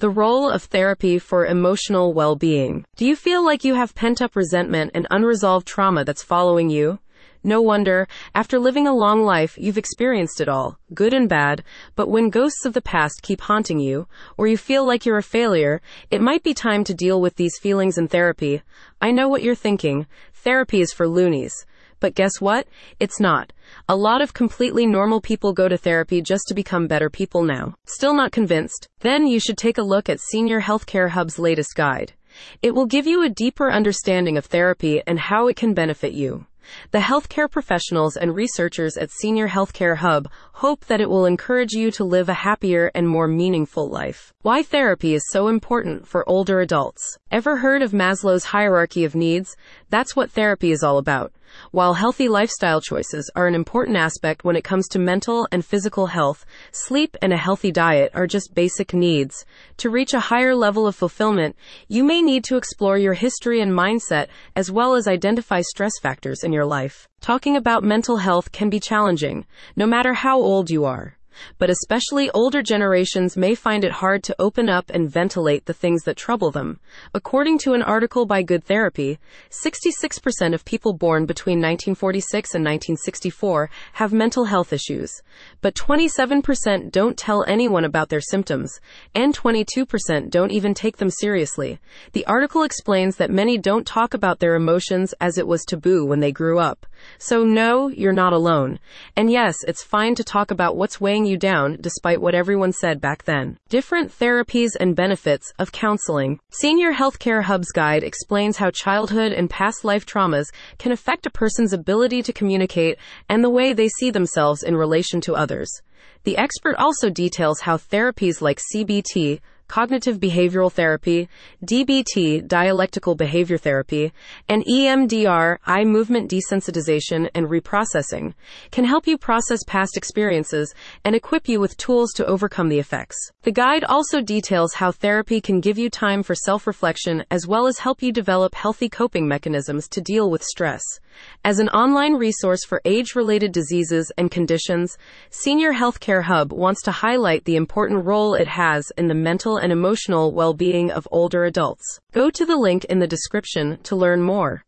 The role of therapy for emotional well being. Do you feel like you have pent up resentment and unresolved trauma that's following you? No wonder, after living a long life, you've experienced it all, good and bad, but when ghosts of the past keep haunting you, or you feel like you're a failure, it might be time to deal with these feelings in therapy. I know what you're thinking. Therapy is for loonies. But guess what? It's not. A lot of completely normal people go to therapy just to become better people now. Still not convinced? Then you should take a look at Senior Healthcare Hub's latest guide. It will give you a deeper understanding of therapy and how it can benefit you. The healthcare professionals and researchers at Senior Healthcare Hub hope that it will encourage you to live a happier and more meaningful life. Why therapy is so important for older adults. Ever heard of Maslow's hierarchy of needs? That's what therapy is all about. While healthy lifestyle choices are an important aspect when it comes to mental and physical health, sleep and a healthy diet are just basic needs. To reach a higher level of fulfillment, you may need to explore your history and mindset as well as identify stress factors in your life. Talking about mental health can be challenging, no matter how old you are but especially older generations may find it hard to open up and ventilate the things that trouble them. According to an article by Good Therapy, 66% of people born between 1946 and 1964 have mental health issues, but 27% don't tell anyone about their symptoms, and 22% don't even take them seriously. The article explains that many don't talk about their emotions as it was taboo when they grew up. So no, you're not alone. And yes, it's fine to talk about what's weighing you down despite what everyone said back then. Different therapies and benefits of counseling. Senior Healthcare Hub's guide explains how childhood and past life traumas can affect a person's ability to communicate and the way they see themselves in relation to others. The expert also details how therapies like CBT, cognitive behavioral therapy, DBT, dialectical behavior therapy, and EMDR, eye movement desensitization and reprocessing, can help you process past experiences and equip you with tools to overcome the effects. The guide also details how therapy can give you time for self reflection as well as help you develop healthy coping mechanisms to deal with stress. As an online resource for age related diseases and conditions, Senior Healthcare Hub wants to highlight the important role it has in the mental and emotional well being of older adults. Go to the link in the description to learn more.